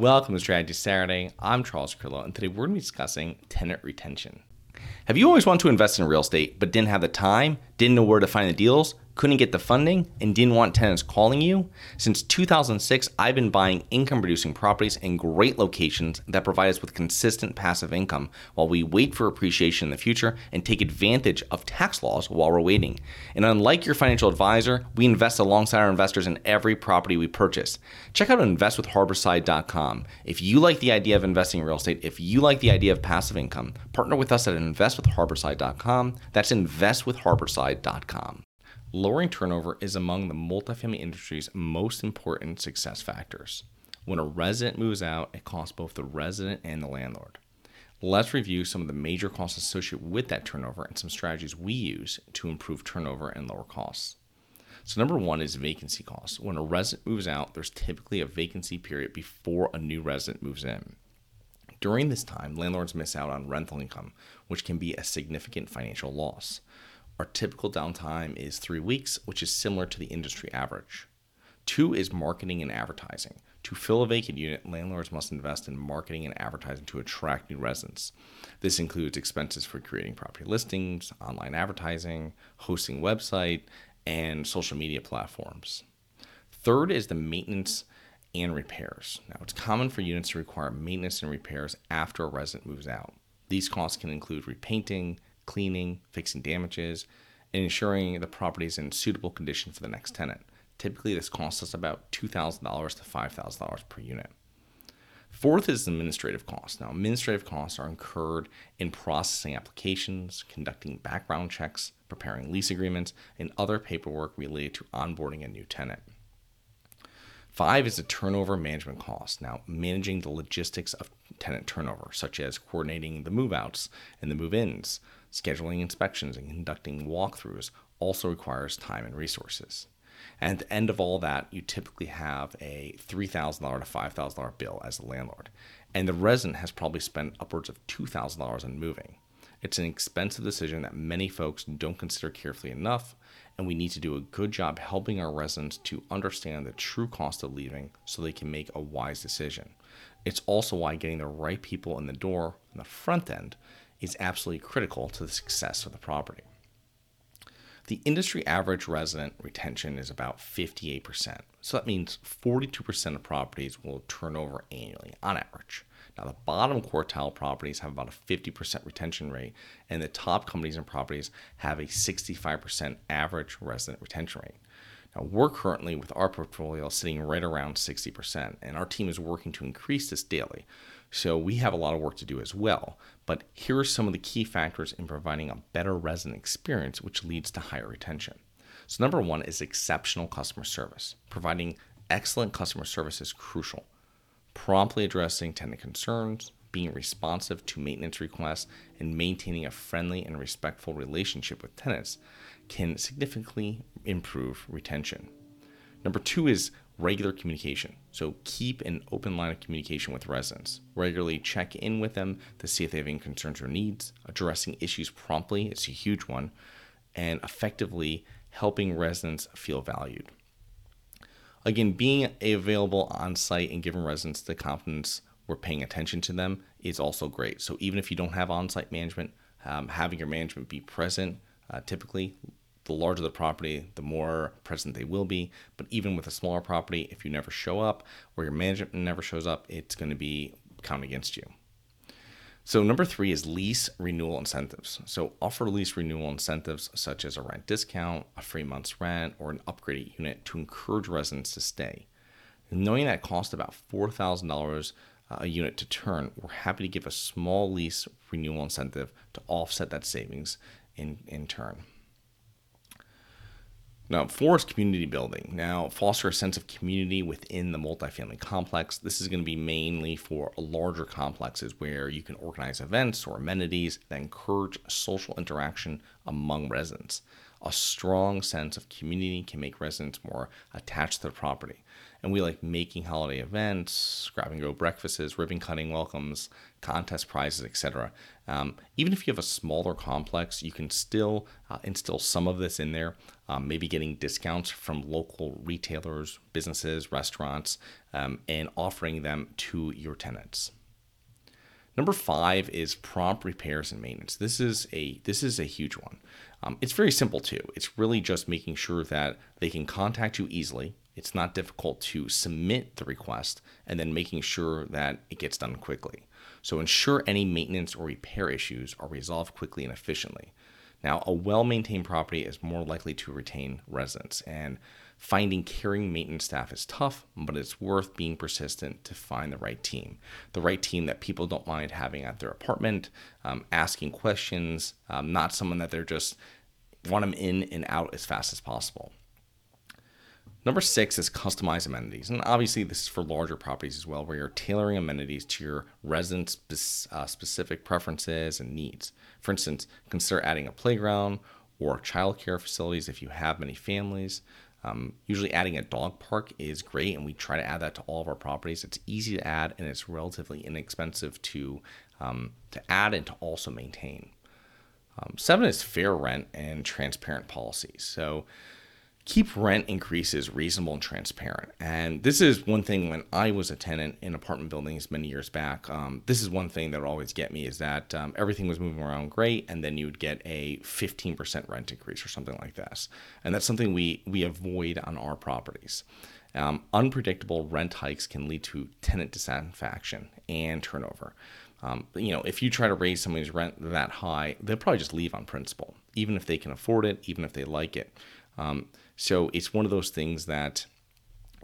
Welcome to Strategy Saturday. I'm Charles Carillo, and today we're going to be discussing tenant retention. Have you always wanted to invest in real estate but didn't have the time, didn't know where to find the deals? Couldn't get the funding, and didn't want tenants calling you? Since 2006, I've been buying income producing properties in great locations that provide us with consistent passive income while we wait for appreciation in the future and take advantage of tax laws while we're waiting. And unlike your financial advisor, we invest alongside our investors in every property we purchase. Check out investwithharborside.com. If you like the idea of investing in real estate, if you like the idea of passive income, partner with us at investwithharborside.com. That's investwithharborside.com. Lowering turnover is among the multifamily industry's most important success factors. When a resident moves out, it costs both the resident and the landlord. Let's review some of the major costs associated with that turnover and some strategies we use to improve turnover and lower costs. So, number one is vacancy costs. When a resident moves out, there's typically a vacancy period before a new resident moves in. During this time, landlords miss out on rental income, which can be a significant financial loss. Our typical downtime is three weeks, which is similar to the industry average. Two is marketing and advertising. To fill a vacant unit, landlords must invest in marketing and advertising to attract new residents. This includes expenses for creating property listings, online advertising, hosting website, and social media platforms. Third is the maintenance and repairs. Now, it's common for units to require maintenance and repairs after a resident moves out. These costs can include repainting, cleaning, fixing damages, and ensuring the property is in suitable condition for the next tenant. Typically, this costs us about $2,000 to $5,000 per unit. Fourth is administrative costs. Now, administrative costs are incurred in processing applications, conducting background checks, preparing lease agreements, and other paperwork related to onboarding a new tenant. Five is the turnover management cost. Now, managing the logistics of tenant turnover, such as coordinating the move outs and the move ins, scheduling inspections and conducting walkthroughs, also requires time and resources. And at the end of all that, you typically have a $3,000 to $5,000 bill as a landlord. And the resident has probably spent upwards of $2,000 on moving. It's an expensive decision that many folks don't consider carefully enough, and we need to do a good job helping our residents to understand the true cost of leaving so they can make a wise decision. It's also why getting the right people in the door on the front end is absolutely critical to the success of the property. The industry average resident retention is about 58%. So that means 42% of properties will turn over annually on average. Now, the bottom quartile properties have about a 50% retention rate, and the top companies and properties have a 65% average resident retention rate. Now, we're currently with our portfolio sitting right around 60%, and our team is working to increase this daily. So we have a lot of work to do as well. But here are some of the key factors in providing a better resident experience, which leads to higher retention. So, number one is exceptional customer service. Providing excellent customer service is crucial. Promptly addressing tenant concerns, being responsive to maintenance requests, and maintaining a friendly and respectful relationship with tenants can significantly improve retention. Number two is regular communication. So keep an open line of communication with residents. Regularly check in with them to see if they have any concerns or needs. Addressing issues promptly is a huge one, and effectively helping residents feel valued. Again, being available on site and giving residents the confidence we're paying attention to them is also great. So even if you don't have on site management, um, having your management be present uh, typically the larger the property, the more present they will be. But even with a smaller property, if you never show up or your management never shows up, it's going to be counted against you. So, number three is lease renewal incentives. So, offer lease renewal incentives such as a rent discount, a free month's rent, or an upgraded unit to encourage residents to stay. Knowing that it costs about $4,000 uh, a unit to turn, we're happy to give a small lease renewal incentive to offset that savings in, in turn. Now, four is community building. Now, foster a sense of community within the multifamily complex. This is going to be mainly for larger complexes where you can organize events or amenities that encourage social interaction among residents. A strong sense of community can make residents more attached to the property. And we like making holiday events, grab and go breakfasts, ribbon cutting welcomes, contest prizes, etc. Um, even if you have a smaller complex, you can still uh, instill some of this in there. Um, maybe getting discounts from local retailers, businesses, restaurants, um, and offering them to your tenants. Number five is prompt repairs and maintenance. This is a this is a huge one. Um, it's very simple too. It's really just making sure that they can contact you easily it's not difficult to submit the request and then making sure that it gets done quickly. So ensure any maintenance or repair issues are resolved quickly and efficiently. Now, a well maintained property is more likely to retain residents, and finding caring maintenance staff is tough, but it's worth being persistent to find the right team. The right team that people don't mind having at their apartment, um, asking questions, um, not someone that they're just want them in and out as fast as possible. Number six is customize amenities. And obviously, this is for larger properties as well, where you're tailoring amenities to your residents' uh, specific preferences and needs. For instance, consider adding a playground or childcare facilities if you have many families. Um, usually, adding a dog park is great, and we try to add that to all of our properties. It's easy to add, and it's relatively inexpensive to um, to add and to also maintain. Um, seven is fair rent and transparent policies. So keep rent increases reasonable and transparent. And this is one thing when I was a tenant in apartment buildings many years back. Um, this is one thing that would always get me is that um, everything was moving around great, and then you would get a 15% rent increase or something like this. And that's something we we avoid on our properties. Um, unpredictable rent hikes can lead to tenant dissatisfaction and turnover. Um, you know, if you try to raise somebody's rent that high, they'll probably just leave on principle, even if they can afford it, even if they like it. Um, so it's one of those things that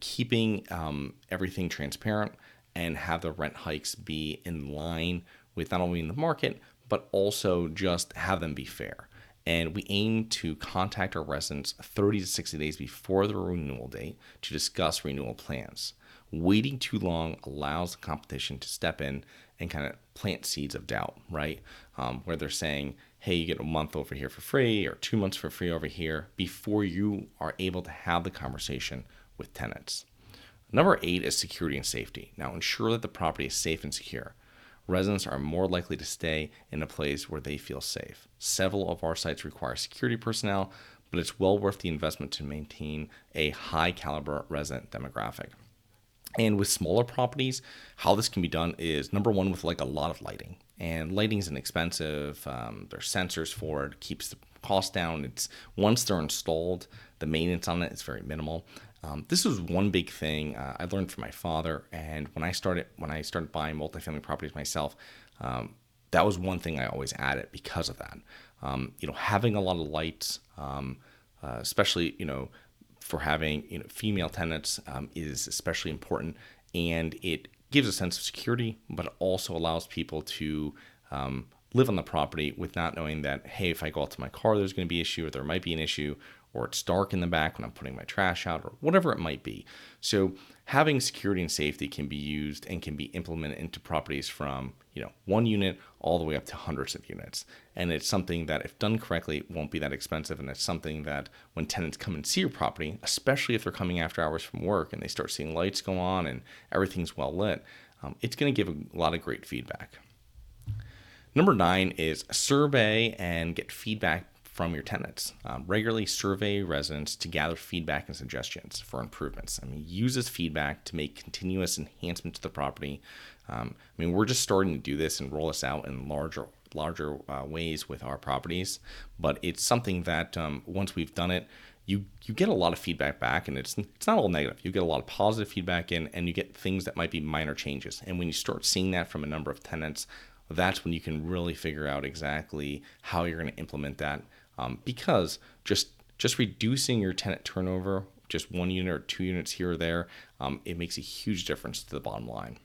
keeping um, everything transparent and have the rent hikes be in line with not only in the market, but also just have them be fair. And we aim to contact our residents 30 to 60 days before the renewal date to discuss renewal plans. Waiting too long allows the competition to step in and kind of plant seeds of doubt, right? Um, where they're saying, hey, you get a month over here for free or two months for free over here before you are able to have the conversation with tenants. Number eight is security and safety. Now, ensure that the property is safe and secure. Residents are more likely to stay in a place where they feel safe. Several of our sites require security personnel, but it's well worth the investment to maintain a high caliber resident demographic. And with smaller properties, how this can be done is number one, with like a lot of lighting. And lighting is inexpensive. Um, there's sensors for it, keeps the cost down. It's once they're installed, the maintenance on it is very minimal. Um, this was one big thing uh, I learned from my father, and when I started when I started buying multifamily properties myself, um, that was one thing I always added because of that. Um, you know, having a lot of lights, um, uh, especially you know for having you know female tenants um, is especially important, and it gives a sense of security, but also allows people to um, live on the property with not knowing that hey, if I go out to my car, there's going to be an issue, or there might be an issue, or it's dark in the back when I'm putting my trash out, or whatever it might be. So having security and safety can be used and can be implemented into properties from you know one unit all the way up to hundreds of units. And it's something that, if done correctly, won't be that expensive. And it's something that when tenants come and see your property, especially if they're coming after hours from work and they start seeing lights go on and everything's well lit, um, it's going to give a lot of great feedback. Number nine is survey and get feedback from your tenants. Um, regularly survey residents to gather feedback and suggestions for improvements. I mean, use this feedback to make continuous enhancements to the property. Um, I mean, we're just starting to do this and roll this out in larger larger uh, ways with our properties, but it's something that um, once we've done it, you you get a lot of feedback back, and it's it's not all negative. You get a lot of positive feedback in, and you get things that might be minor changes. And when you start seeing that from a number of tenants, that's when you can really figure out exactly how you're going to implement that um, because just just reducing your tenant turnover, just one unit or two units here or there, um, it makes a huge difference to the bottom line.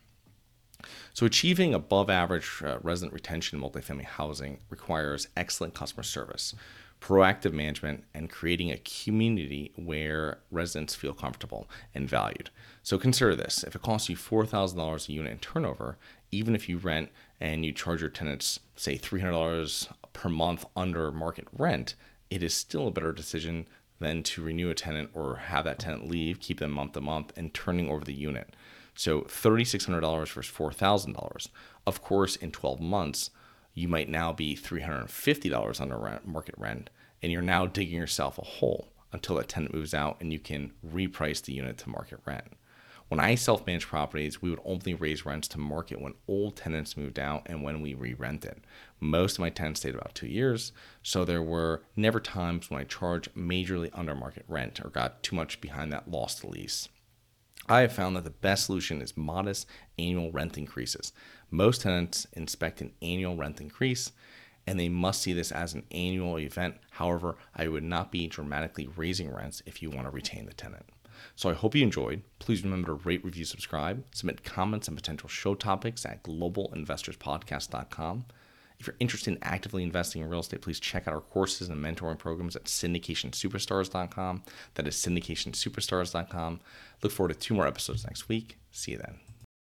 So, achieving above average uh, resident retention in multifamily housing requires excellent customer service, proactive management, and creating a community where residents feel comfortable and valued. So, consider this if it costs you $4,000 a unit in turnover, even if you rent and you charge your tenants, say, $300 per month under market rent, it is still a better decision than to renew a tenant or have that tenant leave, keep them month to month, and turning over the unit. So $3,600 versus $4,000. Of course, in 12 months, you might now be $350 under rent, market rent, and you're now digging yourself a hole until that tenant moves out and you can reprice the unit to market rent. When I self manage properties, we would only raise rents to market when old tenants moved out and when we re rented. Most of my tenants stayed about two years, so there were never times when I charged majorly under market rent or got too much behind that lost lease. I have found that the best solution is modest annual rent increases. Most tenants inspect an annual rent increase and they must see this as an annual event. However, I would not be dramatically raising rents if you want to retain the tenant. So I hope you enjoyed. Please remember to rate, review, subscribe, submit comments and potential show topics at globalinvestorspodcast.com. If you're interested in actively investing in real estate, please check out our courses and mentoring programs at syndicationsuperstars.com. That is syndicationsuperstars.com. Look forward to two more episodes next week. See you then.